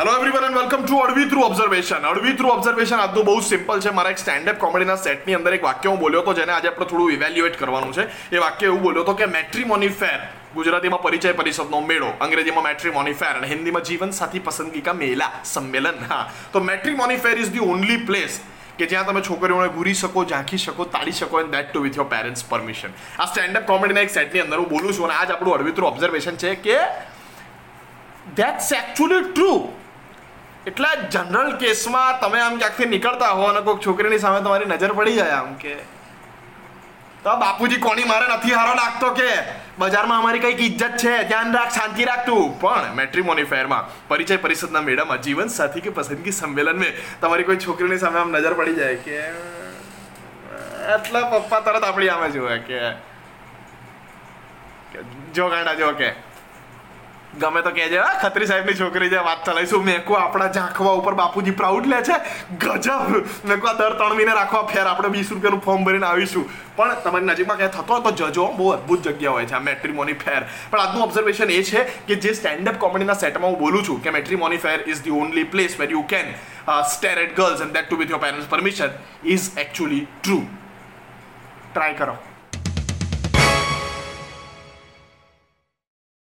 Hello everyone and welcome to Advi through observation Advi through observation આજનું બહુ simple છે. મારા એક સ્ટેન્ડઅપ કોમેડીના સેટની અંદર એક વાક્ય હું બોલ્યો હતો, જેને આજે આપણે થોડું ઇવેલ્યુએટ કરવાનું છે. એ વાક્ય એવું બોલ્યો હતો કે મેટ્રીમોની ફેર ગુજરાતીમાં પરિચય પરિષદનો મેળો, અંગ્રેજીમાં મેટ્રીમોની ફેર અને હિન્દીમાં જીવન સાથી પસંદગી કા મેલા, સંમેલન. હા. તો matrimony fair is the only place કે જ્યાં તમે છોકરીઓને ઘૂરી શકો, ઝાંખી શકો, તાળી શકો and that too with your parents permission આ સ્ટેન્ડઅપ કોમેડીના એક સેટની અંદર હું બોલું છું અને આજ આપણું અડવિત્રુ ઓબ્ઝર્વેશન છે કે દેટ્સ એકચ્યુઅલી ટ્રુ એટલે જનરલ કેસમાં તમે આમ ક્યાંકથી નીકળતા હો અને કોઈક છોકરીની સામે તમારી નજર પડી જાય આમ કે? તો બાપુજી કોની મારે નથી હારો લાગતો કે? બજારમાં અમારી કંઈક ઇજ્જત છે, ધ્યાન રાખ, શાંતિ રાખ તું. પણ મેટ્રીમોની ફેરમાં પરિચય પરિષદના મેળામાં જીવન સાથી કે પસંદગી સંમેલન મેં તમારી કોઈ છોકરીની સામે આમ નજર પડી જાય કે? એટલા પપ્પા તરત આપણી આમે જોવે કે જો ગાંડા જો કે. ગમે તો કહેજે, હા, ખત્રી સાહેબની છોકરી જે વાત ચલાવીશું. મેં કહું, આપણા ઝાંખવા ઉપર બાપુજી પ્રાઉડ લે છે. ગજબ. મેં કહું દર ત્રણ મહિને રાખવા ફેર, આપણે વીસ રૂપિયાનું ફોર્મ ભરીને આવીશું. પણ તમારી નજીકમાં ક્યાંય થતો હોય તો જજો, બહુ અદ્ભુત જગ્યા હોય છે આ મેટ્રીમોની ફેર પણ આજનું ઓબ્ઝર્વેશન એ છે કે જે સ્ટેન્ડઅપ કોમેડીના સેટમાં હું બોલું છું કે matrimony fair is the only place where you can stare at girls and that too with your parents permission is actually true try કરો.